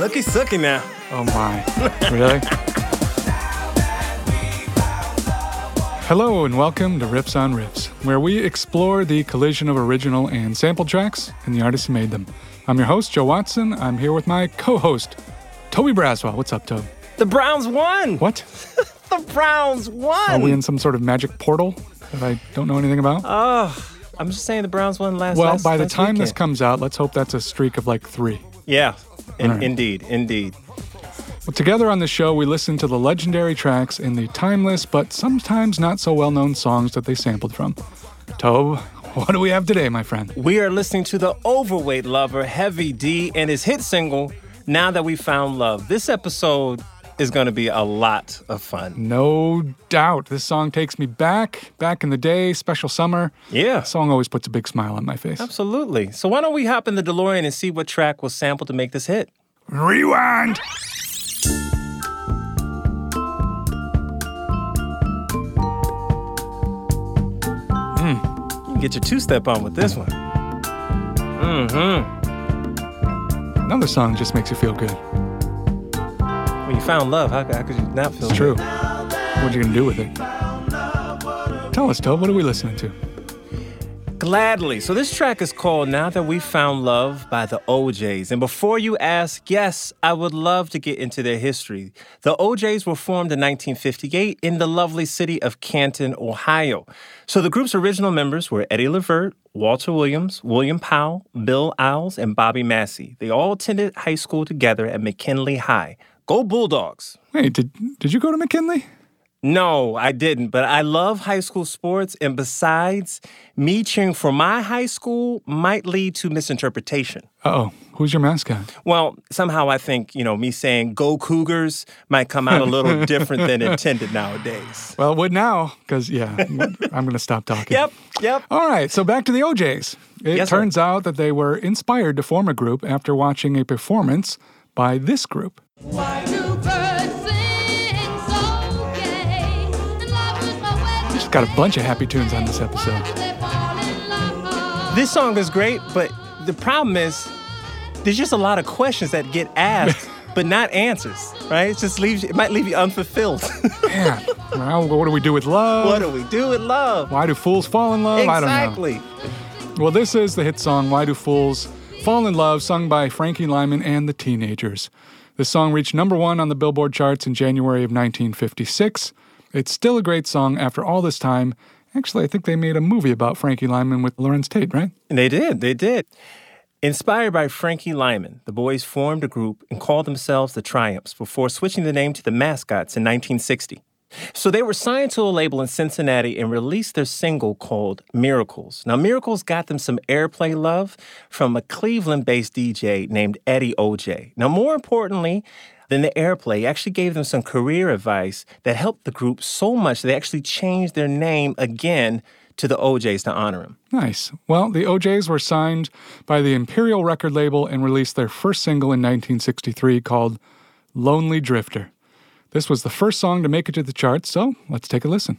Sucky, sucky now. Oh my. Really? Hello and welcome to Riffs on Riffs, where we explore the collision of original and sample tracks and the artists who made them. I'm your host, Joe Watson. I'm here with my co host, Toby Braswell. What's up, Toby? The Browns won. What? The Browns won. Are we in some sort of magic portal that I don't know anything about? Oh, I'm just saying the Browns won last. well, last- by the time this comes out, let's hope that's a streak of like three. yeah, in, right. indeed, indeed. Well, together on the show, we listen to the legendary tracks and the timeless but sometimes not so well known songs that they sampled from. Tobe, what do we have today, my friend? We are listening to the overweight lover Heavy D and his hit single "Now That We Found Love." This episode is going to be a lot of fun. No doubt. This song takes me back, back in the day, special summer. Yeah, The song always puts a big smile on my face. absolutely. So why don't we hop in the DeLorean and see what track was sampled to make this hit? Rewind! You can get your two-step on with this one. Mm-hmm. Another song just makes you feel good. Found love, how, how could you not feel It's true. What are you to do with it? Tell us, Tobe, what are we listening to? Gladly. So this track is called Now That We Found Love by the O'Jays. And before you ask, yes, I would love to get into their history. The O'Jays were formed in 1958 in the lovely city of Canton, Ohio. So the group's original members were Eddie Levert, Walter Williams, William Powell, Bill Isles, and Bobby Massey. They all attended high school together at McKinley High. Go Bulldogs! Wait, did, did you go to McKinley? No, I didn't, but I love high school sports. And besides, me cheering for my high school might lead to misinterpretation. Uh oh. Who's your mascot? Well, somehow I think, you know, me saying go Cougars might come out a little different than intended nowadays. Well, it would now, because, yeah, I'm going to stop talking. Yep, yep. All right, so back to the O'Jays. It Yes, sir. turns out that they were inspired to form a group after watching a performance by this group. Why do birds sing so gay? And love was my wedding Just got a bunch of happy tunes on this episode. Did they fall in love? This song is great, but the problem is there's just a lot of questions that get asked. But not answers, right? It just leaves it might leave you unfulfilled. Man, well, what do we do with love? what do we do with love? Why do fools fall in love? I don't know. Exactly. Well, this is the hit song Why Do Fools Fall in Love, sung by Frankie Lymon and the Teenagers. This song reached number one on the Billboard charts in January of 1956. It's still a great song after all this time. Actually, I think they made a movie about Frankie Lymon with Larenz Tate, right? They did, they did. Inspired by Frankie Lymon, the boys formed a group and called themselves the Triumphs before switching the name to the Mascots in 1960. So they were signed to a label in Cincinnati and released their single called Miracles. Now, Miracles got them some airplay love from a Cleveland based DJ named Eddie O'Jay. Now, more importantly than the airplay, actually gave them some career advice that helped the group so much they actually changed their name again to the O'Jays to honor him. Nice. Well, the O'Jays were signed by the Imperial record label and released their first single in 1963 called Lonely Drifter. This was the first song to make it to the charts, so let's take a listen.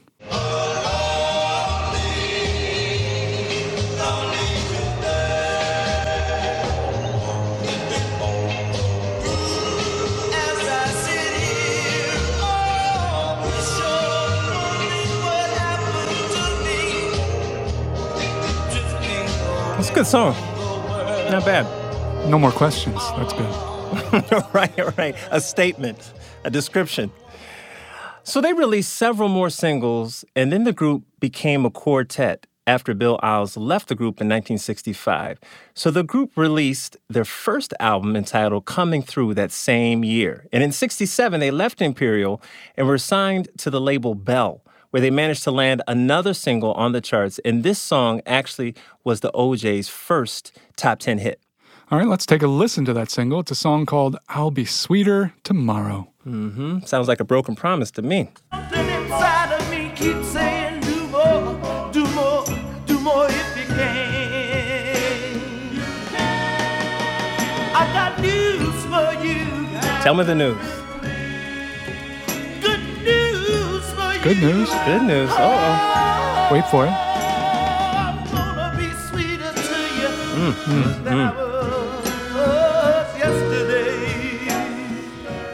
As I sit here, sure wondering what happened to me. Drifting It's a good song. Not bad. No more questions. That's good. right, right. A statement, a description. So they released several more singles, and then the group became a quartet after Bill Isles left the group in 1965. So the group released their first album entitled Coming Through that same year. And in 67, they left Imperial and were signed to the label Bell, where they managed to land another single on the charts. And this song actually was the O'Jays' first top 10 hit. All right, let's take a listen to that single. It's a song called I'll Be Sweeter Tomorrow. Mm-hmm. Sounds like a broken promise to me. Something inside of me keeps saying, do more, do more, do more if you can. I got news for you. Tell me the news. Good news for you. Good news. Good news. Uh oh. Wait for it. I'm gonna be sweeter to you Mm,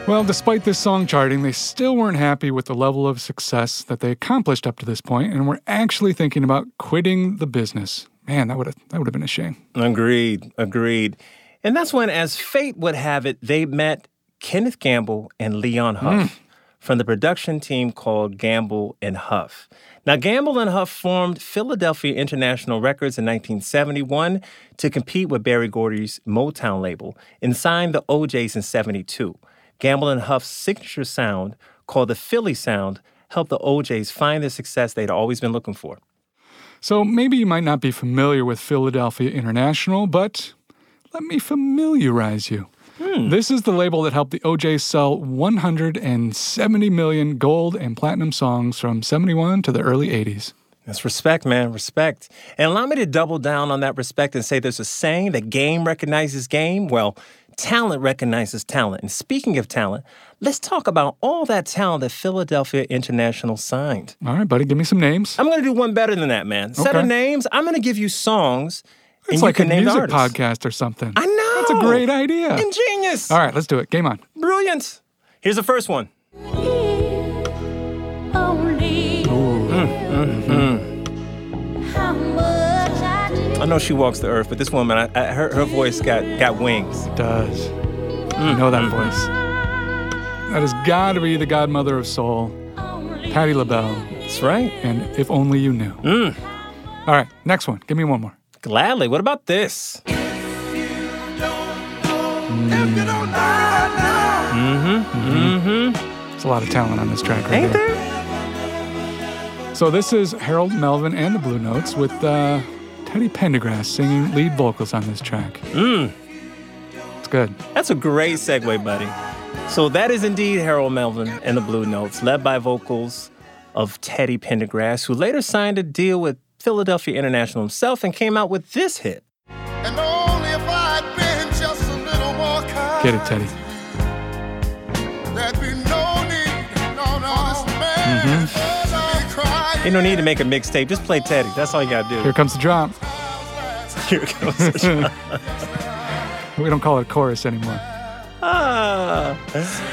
Well, despite this song charting, they still weren't happy with the level of success that they accomplished up to this point and were actually thinking about quitting the business. Man, that would have that would have been a shame. Agreed, agreed. And that's when, as fate would have it, they met Kenneth Gamble and Leon Huff hmm. from the production team called Gamble and Huff. Now, Gamble and Huff formed Philadelphia International Records in 1971 to compete with Berry Gordy's Motown label and signed the O'Jays in 72. Gamble and Huff's signature sound, called the Philly Sound, helped the O'Jays find the success they'd always been looking for. So maybe you might not be familiar with Philadelphia International, but let me familiarize you. Hmm. This is the label that helped the O'Jays sell 170 million gold and platinum songs from 71 to the early 80s. That's respect, man, respect. And allow me to double down on that respect and say there's a saying that game recognizes game. Well, talent recognizes talent. And speaking of talent, let's talk about all that talent that Philadelphia International signed. All right, buddy, give me some names. I'm going to do one better than that, man. Set Okay. of names. I'm going to give you songs. and It's you like a name music artists. podcast or something. I know. That's a great idea. Ingenious. All right, let's do it. Game on. Brilliant. Here's the first one. Only how much I know she walks the earth, but this woman, I, I, her, her voice got, got wings. It does. You know that voice. That has got to be the godmother of soul, Patti LaBelle, That's right. and If Only You Knew. Mm. All right, next one. Give me one more. Gladly. What about this? Mm-hmm, mm-hmm. There's a lot of talent on this track right Ain't here. there? So this is Harold Melvin and the Blue Notes with uh, Teddy Pendergrass singing lead vocals on this track. Mm. It's good. That's a great segue, buddy. So that is indeed Harold Melvin and the Blue Notes, led by vocals of Teddy Pendergrass, who later signed a deal with Philadelphia International himself and came out with this hit. And only if I'd been just a little more kind. Get it, Teddy. There'd be no need, no, no, this man Mm-hmm. To be crying. Ain't no need to make a mixtape. Just play Teddy. That's all you gotta do. Here comes the drop. Here it goes. We don't call it chorus anymore. ah.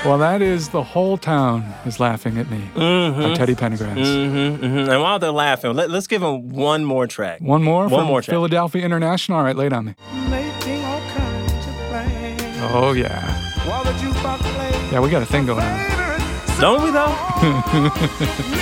Well, that is The Whole Town is Laughing at Me by Teddy Pendergrass. Mm-hmm, mm-hmm. And while they're laughing, let, us give them one more track. One more One from more track. Philadelphia International. All right, lay it on me. Making all kinds of plans. Oh, yeah. While the jukebox plays. Yeah, we got a thing going on. Don't we though?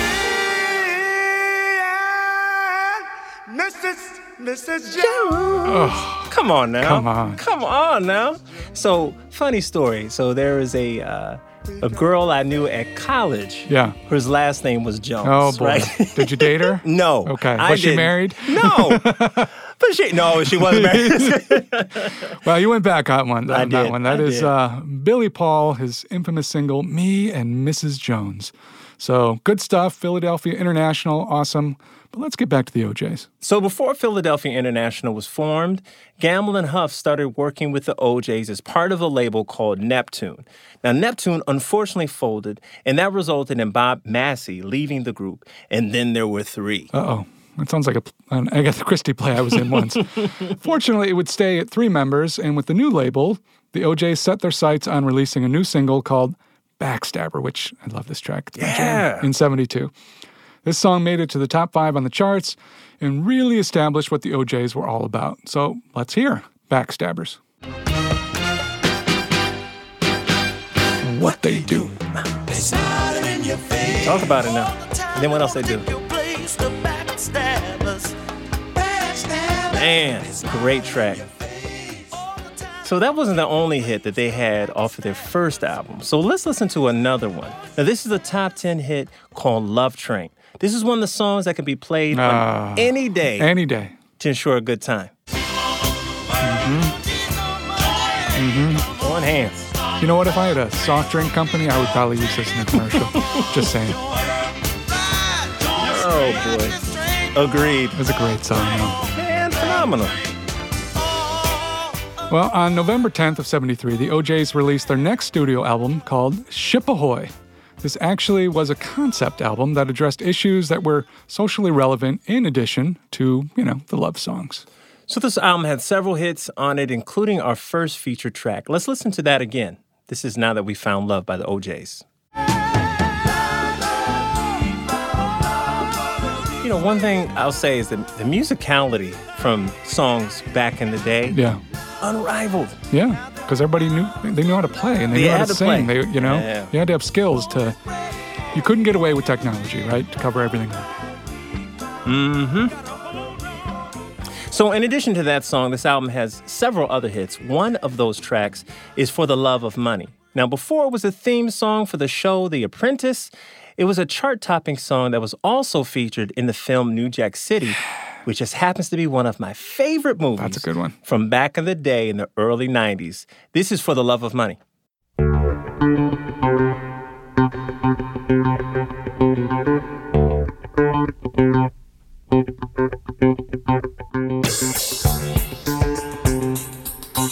Mrs. Mrs. Jones. Come on now. Come on. Come on now. So, funny story. So, there is a uh, a girl I knew at college. Yeah. Whose last name was Jones. Oh, boy. Right? Did you date her? no. Okay. I Was she didn't. married? No. but she no, she wasn't married. Well, you went back on one. I on that one. That I is did. uh, Billy Paul, his infamous single "Me and Mrs. Jones." So good stuff. Philadelphia International, awesome. But let's get back to the O'Jays. so, before Philadelphia International was formed, Gamble and Huff started working with the O'Jays as part of a label called Neptune. Now, Neptune unfortunately folded, and that resulted in Bob Massey leaving the group. And then there were three. Uh oh. That sounds like a, an Agatha Christie play I was in once. Fortunately, it would stay at three members, and with the new label, the O'Jays set their sights on releasing a new single called Backstabber, which I love this track. It's my jam, Yeah. In 72. This song made it to the top five on the charts and really established what the O'Jays were all about. So let's hear Backstabbers. What they do. Talk about it now. And then what else they do? Man, great track. So that wasn't the only hit that they had off of their first album. So let's listen to another one. Now this is a top 10 hit called Love Train. This is one of the songs that can be played Ah. on any day Any day. to ensure a good time. On hands. You know what? If I had a soft drink company, I would probably use this in a commercial. Just saying. Oh boy. Agreed. It's a great song, though. Man, phenomenal. Well, on November 10th of 73, the O'Jays released their next studio album called Ship Ahoy. This actually was a concept album that addressed issues that were socially relevant in addition to, you know, the love songs. So this album had several hits on it, including our first feature track. Let's listen to that again. This is Now That We Found Love by the O'Jays. You know, one thing I'll say is that the musicality from songs back in the day, Yeah. Unrivaled. Yeah. Because everybody knew they knew how to play and they They knew how to, to sing. play. They, you know, Yeah. you had to have skills to. You couldn't get away with technology, right? To cover everything up. Mm-hmm. So, in addition to that song, this album has several other hits. One of those tracks is For the Love of Money. Now, before it was a theme song for the show The Apprentice, it was a chart topping song that was also featured in the film New Jack City, which just happens to be one of my favorite movies. That's a good one. From back in the day in the early 90s. This is For the Love of Money.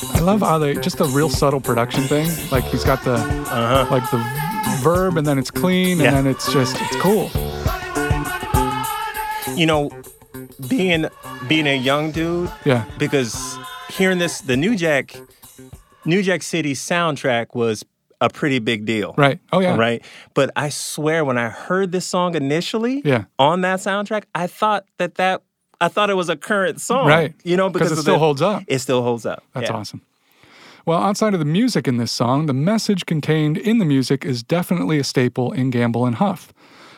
I love how they just a real subtle production thing. Like he's got the like the verb and then it's clean and Uh-huh. Yeah. then it's just it's cool. You know, being being a young dude, Yeah. because hearing this, the New Jack, New Jack City soundtrack was a pretty big deal. Right. Oh yeah. Right. But I swear, when I heard this song initially Yeah. on that soundtrack, I thought that that I thought it was a current song. Right. You know, because it still the- holds up. It still holds up. That's Yeah. awesome. Well, outside of the music in this song, the message contained in the music is definitely a staple in Gamble and Huff.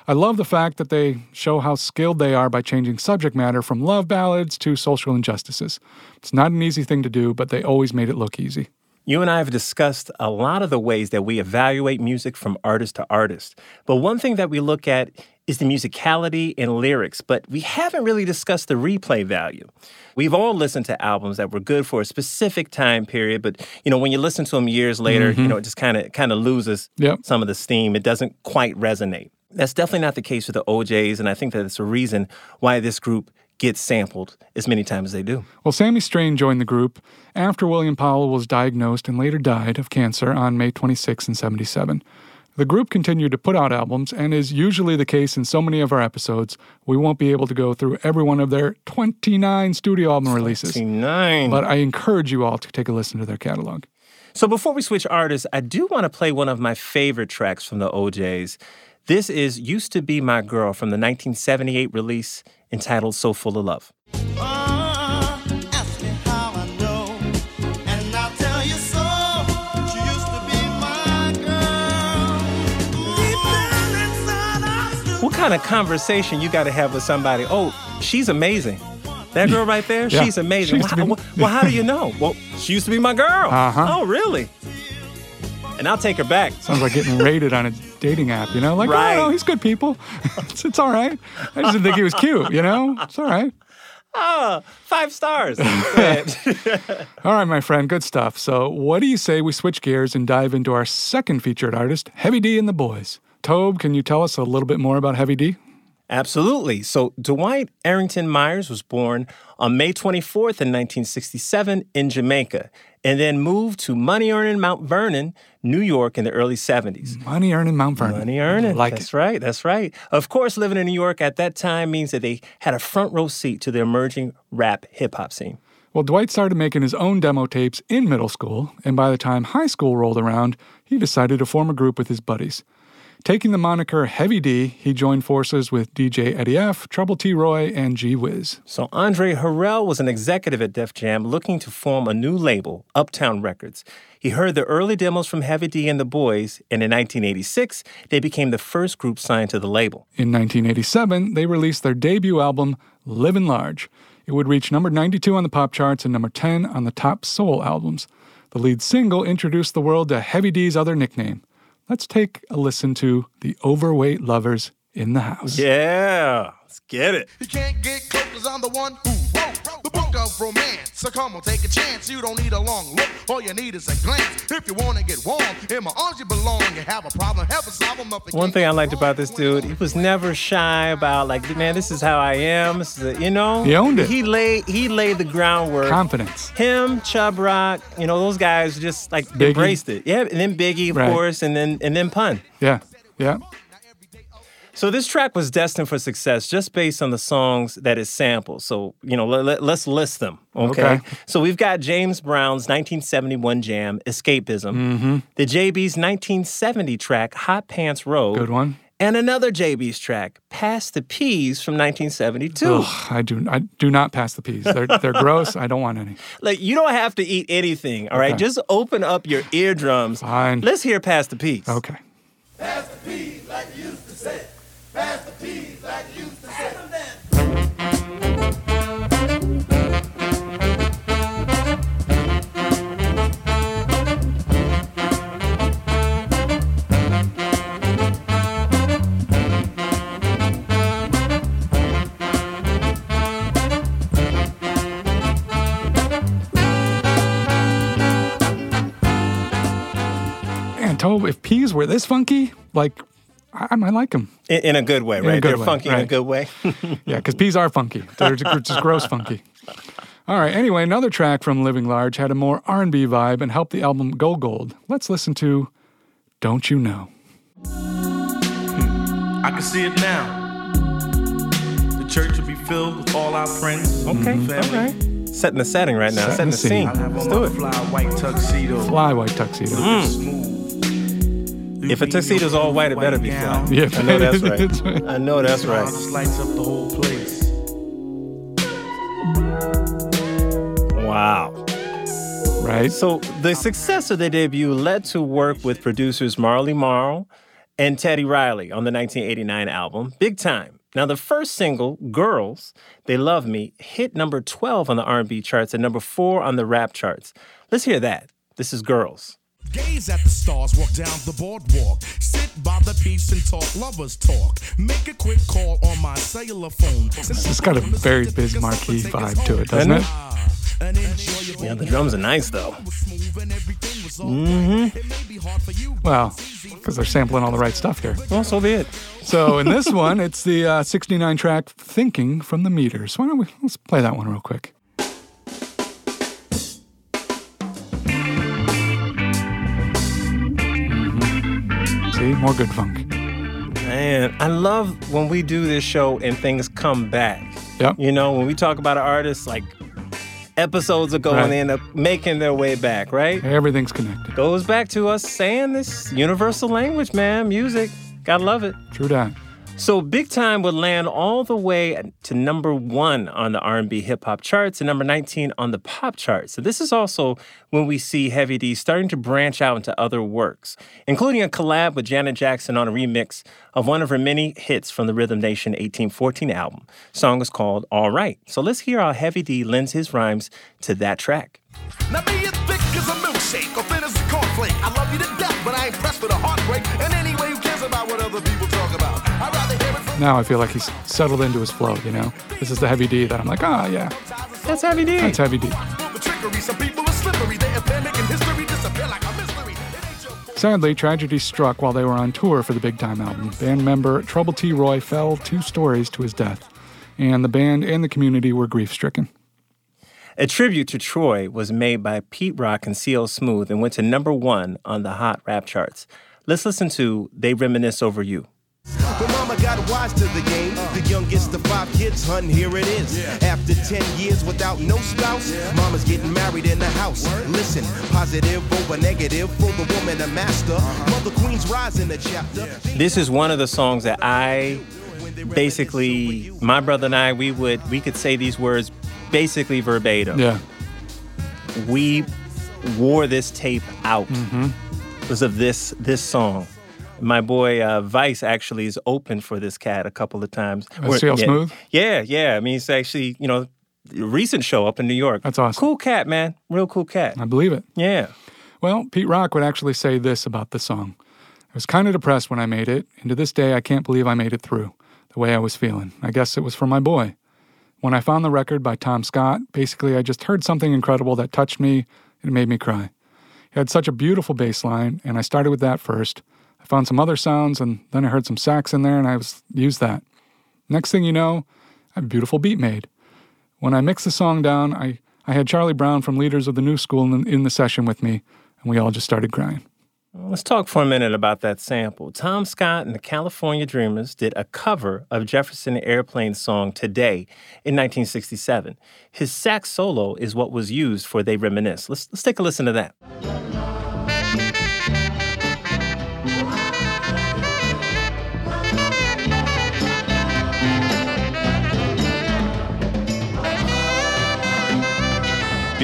I love the fact that they show how skilled they are by changing subject matter from love ballads to social injustices. It's not an easy thing to do, but they always made it look easy. You and I have discussed a lot of the ways that we evaluate music from artist to artist. But one thing that we look at is the musicality and lyrics, but we haven't really discussed the replay value. We've all listened to albums that were good for a specific time period, but you know, when you listen to them years later, you mm-hmm. know, it just kind of kind of loses Yep. some of the steam. It doesn't quite resonate. That's definitely not the case with the O'Jays, and I think that it's a reason why this group gets sampled as many times as they do. Well, Sammy Strain joined the group after William Powell was diagnosed and later died of cancer on May 26 and 77. The group continued to put out albums, and is usually the case in so many of our episodes, we won't be able to go through every one of their 29 studio album releases. Nine. But I encourage you all to take a listen to their catalog. So before we switch artists, I do want to play one of my favorite tracks from the O'Jays. This is Used to Be My Girl from the 1978 release entitled So Full of Love. Uh, ask me how I know, and I'll tell you so. She used to be my girl. Deep down inside, I still What kind of conversation you got to have with somebody? Oh, she's amazing. That girl right there, Yeah, she's amazing. used to Well, be- how- well, how do you know? Well, she used to be my girl. Uh-huh. Oh, really? And I'll take her back. Sounds like getting rated on a dating app, you know? Like, Right. oh, no, he's good people. it's, it's all right. I just didn't think he was cute, you know? It's all right. Ah, five stars. All right, my friend, good stuff. So, what do you say we switch gears and dive into our second featured artist, Heavy D and the Boys? Tobe, can you tell us a little bit more about Heavy D? Absolutely. So Dwight Arrington Myers was born on May 24th in 1967 in Jamaica and then moved to money earning Mount Vernon, New York in the early 70s. Money earning Mount Vernon. Money earning. Like that's it. right. That's right. Of course, living in New York at that time means that they had a front row seat to the emerging rap hip hop scene. Well, Dwight started making his own demo tapes in middle school, and by the time high school rolled around, he decided to form a group with his buddies. Taking the moniker Heavy D, he joined forces with DJ Eddie F., Trouble T. Roy, and G Wiz. So Andre Harrell was an executive at Def Jam looking to form a new label, Uptown Records. He heard the early demos from Heavy D and the Boys, and in 1986, they became the first group signed to the label. In 1987, they released their debut album, Livin' Large. It would reach number 92 on the pop charts and number 10 on the top soul albums. The lead single introduced the world to Heavy D's other nickname. Let's take a listen to The Overweight Lovers in the House. Yeah, let's get it. You can't get close 'cause I'm the one who wrote the book of romance. So come on, take a chance. You don't need a long look. All you need is a glance. If you want to get warm, in my arms you belong. You have a problem, have a problem. Nothing One thing I liked about this dude, he was never shy about like, man, this is how I am. This is a- you know, He owned it. He laid he laid the groundwork. Confidence. Him, Chubb Rock, you know, those guys just like Biggie. embraced it. Yeah, and then Biggie, of Right. course, and then and then Pun. Yeah, yeah. So this track was destined for success just based on the songs that it samples. So, you know, let, us list them, okay? Okay. So we've got James Brown's 1971 jam, Escapism, Mm-hmm. the JB's 1970 track, Hot Pants Road. Good one. And another JB's track, Pass the Peas from 1972. Ugh, I do I do not pass the peas. They're they're gross. I don't want any. Like, you don't have to eat anything, all right? Okay. Just open up your eardrums. Fine. Let's hear Pass the Peas. Okay. Pass the peas like you used to say. Pass the peas like you used to say. Man, Tobe, if peas were this funky, like I, I like them. In, in a good way, right? good They're way, funky in a good way. Yeah, because peas are funky. They're just just gross funky. All right. Anyway, another track from Living Large had a more R&B vibe and helped the album go gold. Let's listen to "Don't You Know." I can see it now. The church will be filled with all our friends. okay, family. all right. Setting the setting right now. Setting Setting the the scene. scene. Let's do it. fly white tuxedo. Fly white tuxedo. Mm. Smooth. If a tuxedo's all white, it better be fly. Yeah, I know that's right. That's right. I know that's Right. right. Just lights up the whole place. Wow. Right. So the success of their debut led to work with producers Marley Marl and Teddy Riley on the 1989 album Big Time. Now the first single, Girls, They Love Me, hit number 12 on the R&B charts and number 4 on the rap charts. Let's hear that. This is Girls. Gaze at the stars, walk down the boardwalk. Sit by the beach and talk lovers talk. Make a quick call on my cellular phone. It's got a very Biz Markie vibe to it, doesn't it? Yeah, the drums are nice though. was smooth and everything was all right. It may be hard for you, but Well, because they're sampling all the right stuff here. Well, so be it. So in this one, it's the uh, 69 track "Thinking" from the Meters. Why don't we let's play that one real quick? More good funk. Man, I love when we do this show and things come back. Yep. You know, when we talk about an artist, like episodes ago Right. and they end up uh, making their way back, right? Everything's connected. Goes back to us saying this universal language, man. Music. Gotta love it. True that. So Big Time would land all the way to number one on the R&B hip hop charts and number 19 on the pop charts. So this is also when we see Heavy D starting to branch out into other works, including a collab with Janet Jackson on a remix of one of her many hits from the Rhythm Nation 1814 album. song is called All Right. So let's hear how Heavy D lends his rhymes to that track. Now be thick as a milkshake or thin as a cornflake. I love you to death, but I ain't pressed the heartbreak. And anyway, Now I feel like he's settled into his flow. You know, this is the heavy D that I'm like, ah, yeah, That's Heavy D. that's heavy D. the trickery. Some people are slippery. They appear making history disappear like a mystery. It ain't your fault. Sadly, tragedy struck while they were on tour for the Big Time album. Band member Trouble T. Roy fell two stories to his death, and the band and the community were grief stricken. A tribute to Troy was made by Pete Rock and CL Smooth and went to number one on the hot rap charts. Let's listen to They Reminisce Over You. When mama got wise to the game, the youngest of five kids, hun, here it is. After 10 years without no spouse, mama's getting married in the house. Listen, positive over negative for the woman, a master. Uh-huh. Mother Queen's rise in the chapter. This is one of the songs that I basically, my brother and I, we would we could say these words basically verbatim. Yeah, We wore this tape out mm-hmm. because of this this song. My boy uh, Vice actually is open for this cat a couple of times. Uh, CL yeah, Smooth? Yeah, yeah. I mean, it's actually you know recent show up in New York. That's awesome. Cool cat, man. Real cool cat. I believe it. Yeah. Well, Pete Rock would actually say this about the song. I was kind of depressed when I made it, and to this day, I can't believe I made it through the way I was feeling. I guess it was for my boy. When I found the record by Tom Scott, basically, I just heard something incredible that touched me and it made me cry. It had such a beautiful bass line, and I started with that first. I found some other sounds, and then I heard some sax in there, and I was used that. Next thing you know, I have a beautiful beat made. When I mixed the song down, I, I had Charlie Brown from Leaders of the New School in, in the session with me, and we all just started crying. Let's talk for a minute about that sample. Tom Scott and the California Dreamers did a cover of Jefferson Airplane's song Today in 1967. His sax solo is what was used for They Reminisce. Let's, let's take a listen to that.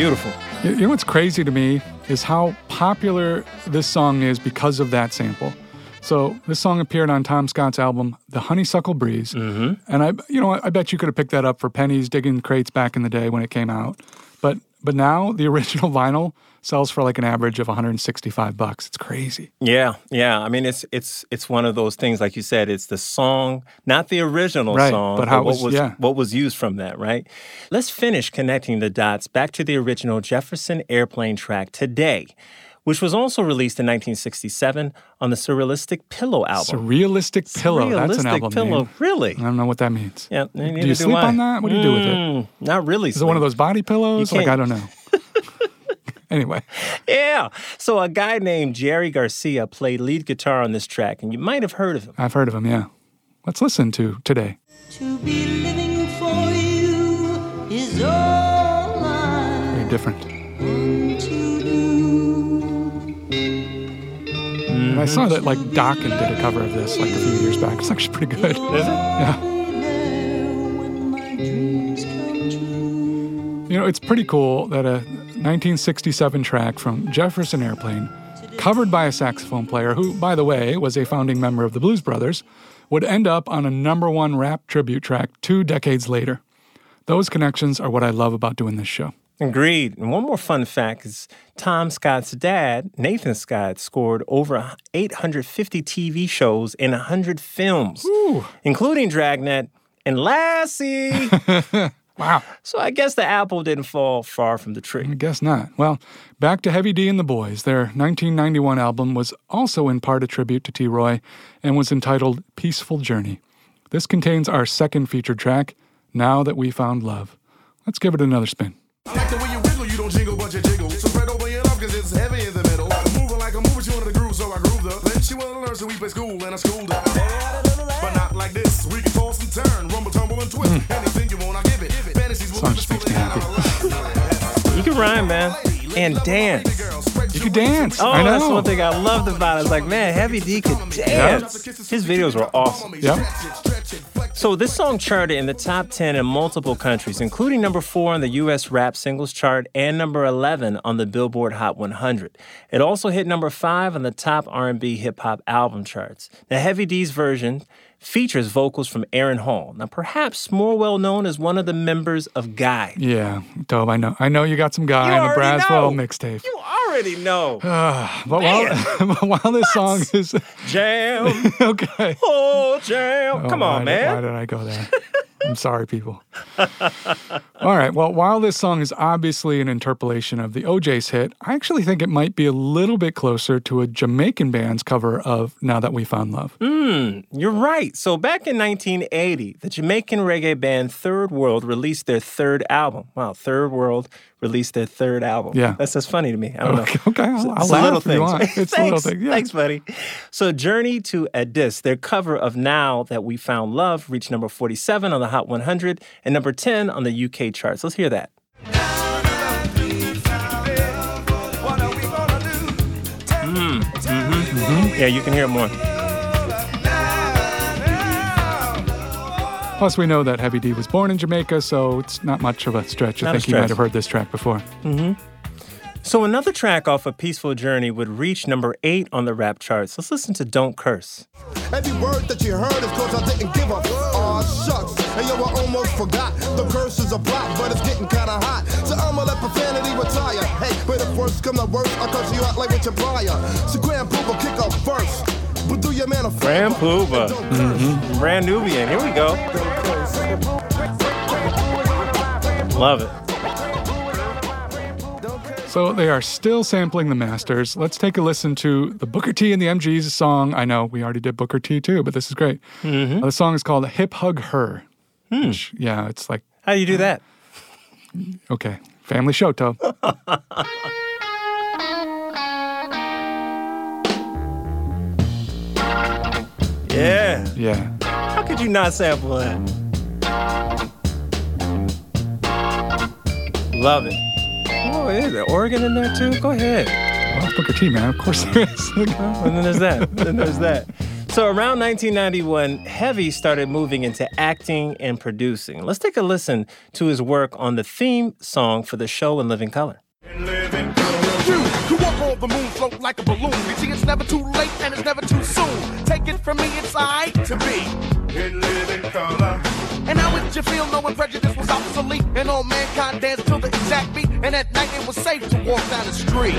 Beautiful. You know what's crazy to me is how popular this song is because of that sample. So this song appeared on Tom Scott's album, The Honeysuckle Breeze, mm-hmm. and I, you know, I bet you could have picked that up for pennies digging crates back in the day when it came out. But but now the original vinyl sells for like an average of 165 bucks. It's crazy. Yeah, yeah. I mean, it's it's it's one of those things, like you said, it's the song, not the original Right, song, but how it what was- was yeah. what was used from that, right? Let's finish connecting the dots back to the original Jefferson Airplane track today, which was also released in 1967 on the Surrealistic Pillow album. Surrealistic pillow. That's an Surrealistic album Pillow, name. really? I don't know what that means. Yeah. Do you sleep on that? What do you do with it? Mm, not really. Is it one of those body pillows? Like I don't know. anyway, Yeah. So a guy named Jerry Garcia played lead guitar on this track, and you might have heard of him. I've heard of him. Yeah. Let's listen to today. To be living for you is all I Very different. want to do. And I saw that like Dokken did a cover of this like a few years back. It's actually pretty good. Is it? Yeah. There when my dreams come true. You know, it's pretty cool that a 1967 track from Jefferson Airplane, covered by a saxophone player who, by the way, was a founding member of the Blues Brothers, would end up on a number one rap tribute track two decades later. Those connections are what I love about doing this show. Agreed. And one more fun fact is Tom Scott's dad, Nathan Scott, scored over 850 TV shows and 100 films, including Dragnet and Lassie. Wow. so I guess the apple didn't fall far from the tree. I guess not. Well, back to Heavy D and the Boys. Their 1991 album was also in part a tribute to T. Roy and was entitled Peaceful Journey. This contains our second featured track, Now That We Found Love. Let's give it another spin. I like the way you wiggle, you don't jingle, but you jiggle. So spread over your love, cause it's heavy in the middle. Moving like a mover, she wanted the groove, so I grooved her. Then she wanted to learn, so we play school, and I schooled her. But not like this, we can toss and turn, rumble, tumble, and twist. Anything you want, I give it. Fantasies will just makes me fill it out. happy. You can rhyme, man, and dance. You could dance. Oh, I know. that's one thing I loved about it. It's like, man, Heavy D could dance. His videos were awesome. Yep. So this song charted in the top 10 in multiple countries, including number 4 on the US Rap Singles Chart and number 11 on the Billboard Hot 100. It also hit number 5 on the top R&B hip hop album charts. Now Heavy D's version features vocals from Aaron Hall, now perhaps more well known as one of the members of Guy. Yeah, dope. I know. I know you got some guy You in the Braswell mixtape. You already know. But while, while this song is Jam. okay. Oh, jam. Oh, Come Oh, on, why did- man. why did I go there? I'm sorry, people. All right. Well, while this song is obviously an interpolation of the O'Jays' hit, I actually think it might be a little bit closer to a Jamaican band's cover of Now That We Found Love. Hmm. You're right. So back in 1980, the Jamaican reggae band Third World released their third album. Wow, Third World released their third album. Yeah. That's just funny to me. I don't know. Okay, okay, I'll- I'll laugh little if you things. want. It's thanks, little thing, yeah. Thanks, buddy. So Journey to Addis, their cover of Now That We Found Love, reached number 47 on the Hot 100 and number 10 on the UK charts. Let's hear that. Hmm. Yeah, you can hear it more. Plus, we know that Heavy D was born in Jamaica, so it's not much of a stretch. I Not think you might have heard this track before. Mm-hmm. So another track off of Peaceful Journey would reach number 8 on the rap charts. Let's listen to Don't Curse. Every word that you heard is cause I didn't give up. Aw, shucks. And yo, I almost forgot. The verse is a block, but it's getting kinda hot. So I'ma let profanity retire. Hey, but if worse come to worse, I'll cut you out like with your plier. So Grand Puba kick up first. But do your man a favor. Grand Puba. Don't curse. Mm-hmm. Brand Nubian. Here we go. Love it. So they are still sampling the masters. Let's take a listen to the Booker T and the MG's song. I know we already did Booker T too, but this is great. Mm-hmm. Uh, the song is called Hip Hug Her. Hmm. Which, yeah, it's like, How do you do that? okay, family show, Toe. Yeah. Yeah. How could you not sample that? Love it. Oh, is there organ in there too? Go ahead. Well, it's Booker T, man. Of course there is. And then there's that. then there's that. So around 1991, Heavy started moving into acting and producing. Let's take a listen to his work on the theme song for the show in living color. You, you walk on the moon, float like a balloon. You see, it's never too late and it's never too soon. Take it from me, it's alright to be in living color. And how would you feel knowing prejudice was obsolete and all mankind danced to the exact beat? And at night it was safe to walk down the street.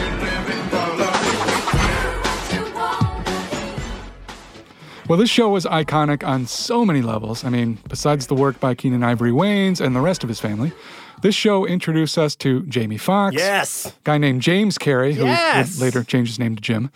Well, this show was iconic on so many levels. I mean, besides the work by Keenen Ivory Wayans and the rest of his family, this show introduced us to Jamie Foxx, Yes. a guy named James Carrey, who Yes. later changed his name to Jim.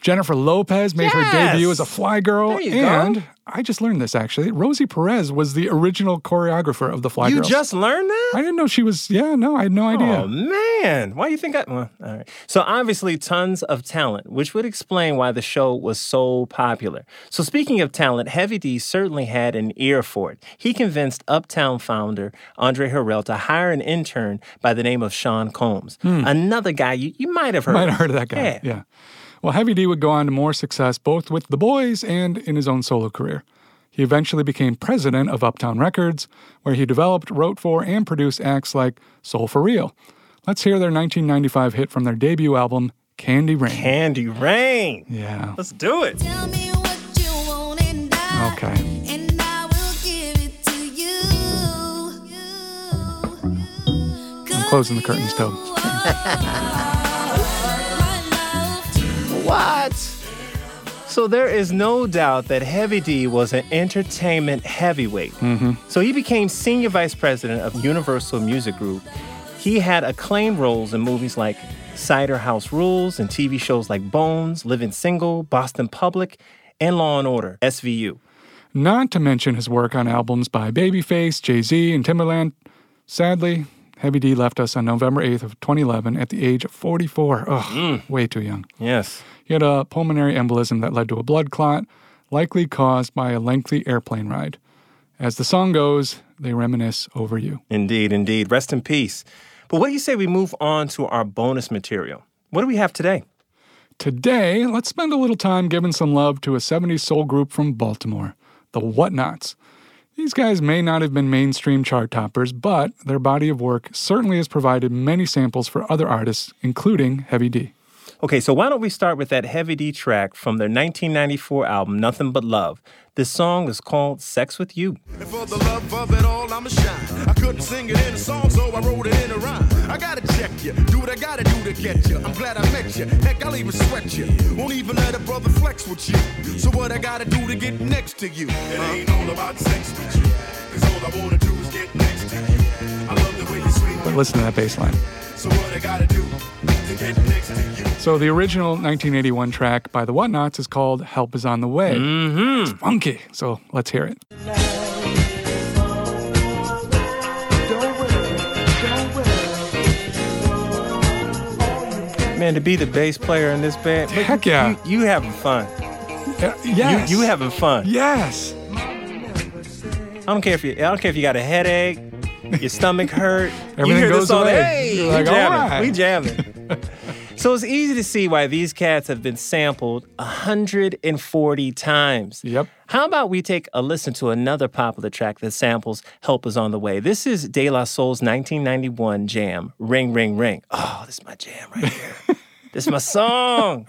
Jennifer Lopez made her debut as a fly girl, you go. I just learned this actually. Rosie Perez was the original choreographer of the Fly You Girls. just learned that? I didn't know she was. Yeah, no, I had no idea. Oh man, why do you think I? Well, all right. So obviously, tons of talent, which would explain why the show was so popular. So speaking of talent, Heavy D certainly had an ear for it. He convinced Uptown founder Andre Harrell to hire an intern by the name of Sean Combs, hmm. another guy you, you might have heard. Might have heard of that guy. Yeah. Well, Heavy D would go on to more success both with the boys and in his own solo career. He eventually became president of Uptown Records, where he developed, wrote for, and produced acts like Soul for Real. Let's hear their 1995 hit from their debut album, Candy Rain. Candy Rain. yeah. Let's do it. Tell me what you want and I, Okay. and I will give it to you. I'm closing the curtains, Tobe. What? So there is no doubt that Heavy D was an entertainment heavyweight. Mm-hmm. So he became senior vice president of Universal Music Group. He had acclaimed roles in movies like Cider House Rules and TV shows like Bones, Living Single, Boston Public, and Law and Order, SVU. Not to mention his work on albums by Babyface, Jay Z, and Timbaland. Sadly, Heavy D left us on November 8th of 2011 at the age of 44. Ugh, mm. way too young. Yes. He had a pulmonary embolism that led to a blood clot, likely caused by a lengthy airplane ride. As the song goes, they reminisce over you. Indeed, indeed. Rest in peace. But what do you say we move on to our bonus material? What do we have today? Today, let's spend a little time giving some love to a 70s soul group from Baltimore, the Whatnauts. These guys may not have been mainstream chart toppers, but their body of work certainly has provided many samples for other artists, including Heavy D. Okay, so why don't we start with that Heavy D track from their 1994 album, Nothing But Love. This song is called Sex With You. And for the love of it all, I'ma shine. I couldn't sing it in a song, so I wrote it in a rhyme. I gotta check you, do what I gotta do to get you. I'm glad I met you. Heck, I'll even sweat you. Won't even let a brother flex with you. So what I gotta do to get next to you? It ain't all about sex with you. Cause all I wanna do is get next to you. I love the way you swing. But listen to that bass line. So what I gotta do to get next to you? So the original 1981 track by the Whatnauts is called Help Is On the Way. Mm-hmm. It's funky, so let's hear it. Man, to be the bass player in this band, look, Heck yeah. You, you having fun. Uh, yes. You, you having fun. Yes. I don't care if you I don't care if you got a headache, your stomach hurt. you Everything hear goes this song, away. hey, You're like, all jamming. right. We jamming. So it's easy to see why these cats have been sampled 140 times. Yep. How about we take a listen to another popular track that samples Help Is On The Way? This is De La Soul's 1991 jam, Ring, Ring, Ring. Oh, this is my jam right here. this is my song.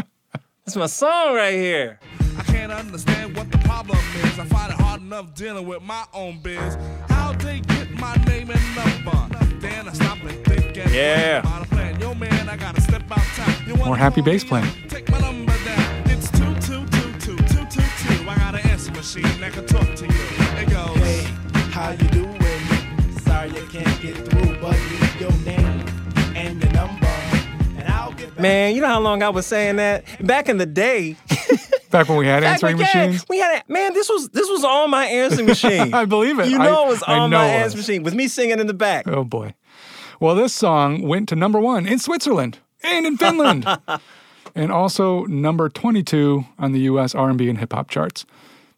This is my song right here. I can't understand what the problem is. I find it hard enough dealing with my own biz. How they get my name and number? Then I stop and think and Yeah. about a plan. Yo, man, I gotta step outside. You wanna More happy call bass playing. Take my number down. It's two two two two two two two. I got an answer machine that can talk to you. It goes. Hey, how you doing? Sorry I can't get through, but leave your name and your number, and I'll get back. Man, you know how long I was saying that? Back in the day, Back when we had Back answering when- yeah, machines. We had a, man. This was this was on my answering machine. I believe it. You I- know it was I on my answering machine with me singing in the back. Oh boy. Well, this song went to number one in Switzerland and in Finland, and also number 22 on the U.S. R&B and hip hop charts.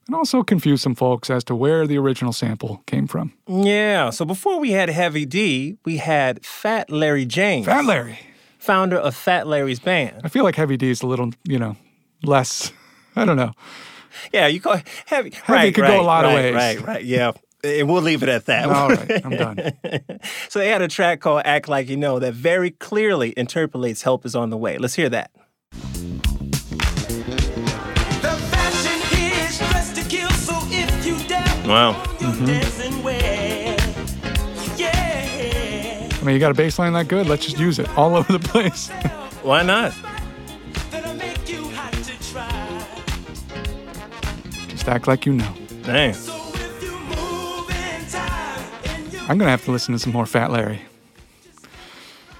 and also confused some folks as to where the original sample came from. Yeah, so before we had Heavy D, we had Fat Larry James, Fat Larry. founder of Fat Larry's band. I feel like Heavy D is a little, you know, less. I don't know. Yeah, you call it Heavy. Heavy right, could go a right, lot of right, ways. Right, right, yeah. And we'll leave it at that. All right, I'm done. so they had a track called Act Like You Know that very clearly interpolates Help is on the way. Let's hear that. The fashion is dressed to kill, so if you dare, Wow. Mm-hmm. Yeah. I mean, you got a bass line that good. Let's just use it all over the place. Why not? That'll make you hot to try. just act like you know. Dang. I'm going to have to listen to some more Fat Larry.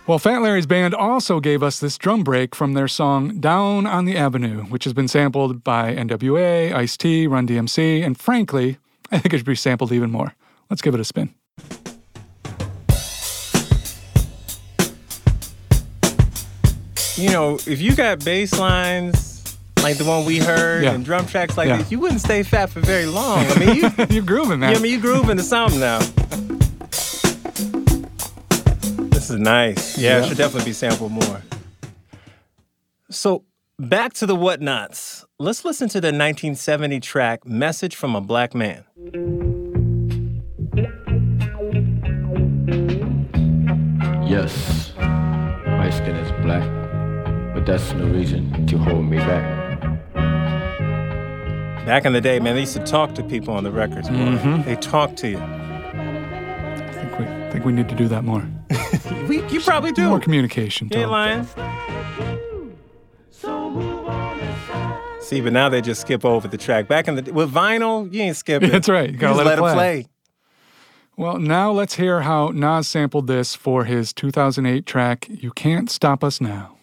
Well, Fat Larry's band also gave us this drum break from their song Down on the Avenue, which has been sampled by NWA, Ice T, Run DMC, and frankly, I think it should be sampled even more. Let's give it a spin. You know, if you got bass lines like the one we heard Yeah. and drum tracks like Yeah. this, you wouldn't stay fat for very long. I mean, you, You're grooving, man. yeah, I mean, you groove into something now. This is nice. Yeah, Yeah. it should definitely be sampled more. So back to the Whatnauts. Let's listen to the 1970 track "Message from a Black Man." Yes, my skin is black, but that's no reason to hold me back. Back in the day, man, they used to talk to people on the records. Mm-hmm. They talked to you. I think we, I think we need to do that more. We, you probably do. More communication. You ain't lying. See, but now they just skip over the track. Back in the with vinyl, you ain't skipping. That's right. You gotta just let it play. it play. Well, now let's hear how Nas sampled this for his 2008 track, You Can't Stop Us Now.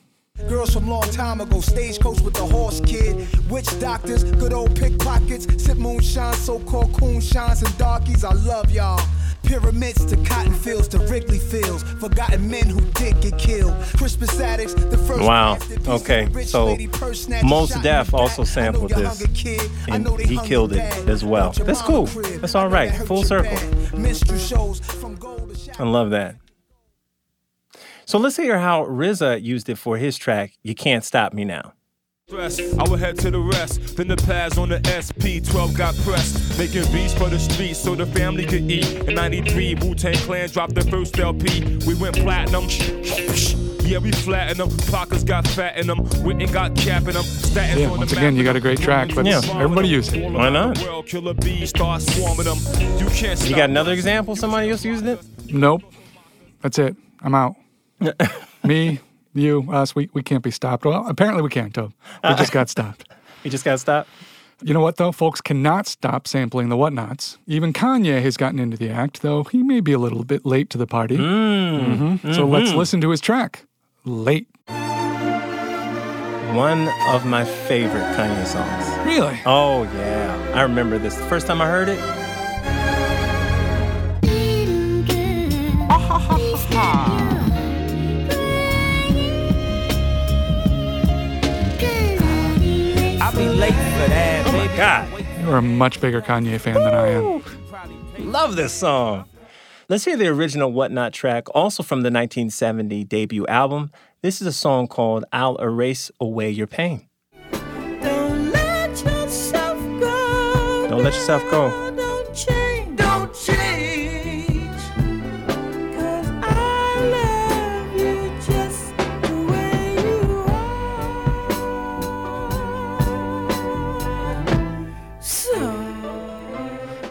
Girls from long time ago, stagecoach with the horse kid. Witch doctors, good old pickpockets. Sip moonshine, so-called coon shines and darkies. I love y'all. Pyramids to cotton fields to Wrigley fields. Forgotten men who did get killed. Crispus Attucks, the first Wow. Okay, so Mos Def also back. I know sampled this, hungry kid. I and he killed it as well. That's cool. That's all right. Full circle. bad. Minstrel shows from gold to I love that. So let's hear how RZA used it for his track, You Can't Stop Me Now. I would head to the rest. Then the pads on the SP 12 got pressed. Making beats for the streets so the family could eat. In 93, Wu Tang Clan dropped their first LP. We went platinum. Yeah, we flattened them. Pockets got fat in them. Witten got cap in them. Statins Yeah, on once the again, you got a great track, but Yeah. everybody use it. Why not? World killer bees start swarming them. You can't You got another example? Somebody else using it? Nope. That's it. I'm out. Me, you, us, we, we can't be stopped. Well, apparently we can't, Tob. We just got stopped. we just got stopped. You know what, though? Folks cannot stop sampling the Whatnauts. Even Kanye has gotten into the act, though he may be a little bit late to the party. Mhm. So let's listen to his track, Late. One of my favorite Kanye songs. Really? Oh, yeah. I remember this. The first time I heard it, that, oh my. God. You're a much bigger Kanye fan than I am. Love this song. Let's hear the original Whatnot track, also from the 1970 debut album. This is a song called I'll Erase Away Your Pain. Don't let yourself go. Don't let yourself go.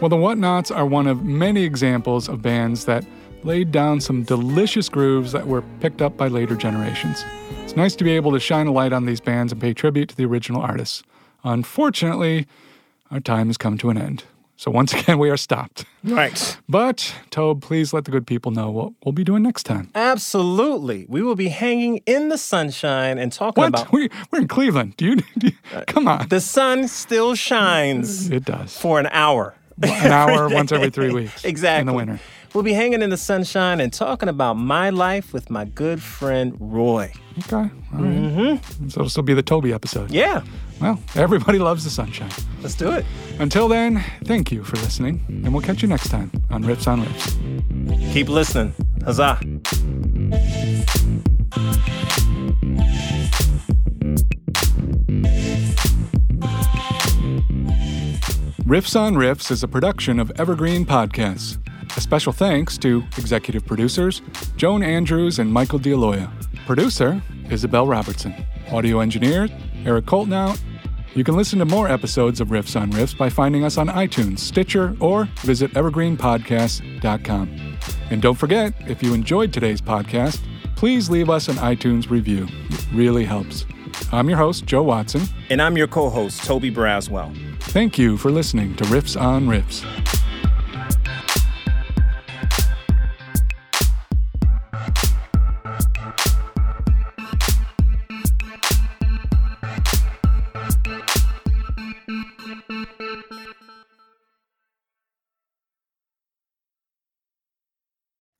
Well, the Whatnauts are one of many examples of bands that laid down some delicious grooves that were picked up by later generations. It's nice to be able to shine a light on these bands and pay tribute to the original artists. Unfortunately, our time has come to an end. So once again, we are stopped. Right. But, Tobe, please let the good people know what we'll be doing next time. Absolutely. We will be hanging in the sunshine and talking What? about We, we're in Cleveland. Do you, do you- uh, come on. the sun still shines It does. for an hour. An hour once every three weeks. Exactly. In the winter. We'll be hanging in the sunshine and talking about my life with my good friend Roy. Okay. All right. Mm-hmm. So it'll still be the Toby episode. Yeah, Well, everybody loves the sunshine. let's do it. Until then, thank you for listening, and we'll catch you next time on Riffs on Riffs. Keep listening. Huzzah. Riffs on Riffs is a production of Evergreen Podcasts. A special thanks to executive producers Joan Andrews and Michael D'Aloia. Producer Isabel Robertson. Audio engineer Eric Coltnow. You can listen to more episodes of Riffs on Riffs by finding us on iTunes, Stitcher, or visit evergreenpodcast.com. And don't forget, if you enjoyed today's podcast, please leave us an iTunes review. It really helps. I'm your host, Joe Watson. And I'm your co host, Toby Braswell. Thank you for listening to Riffs on Riffs.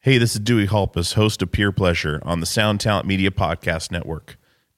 Hey, this is Dewey Halpus, host of Peer Pleasure on the Sound Talent Media Podcast Network.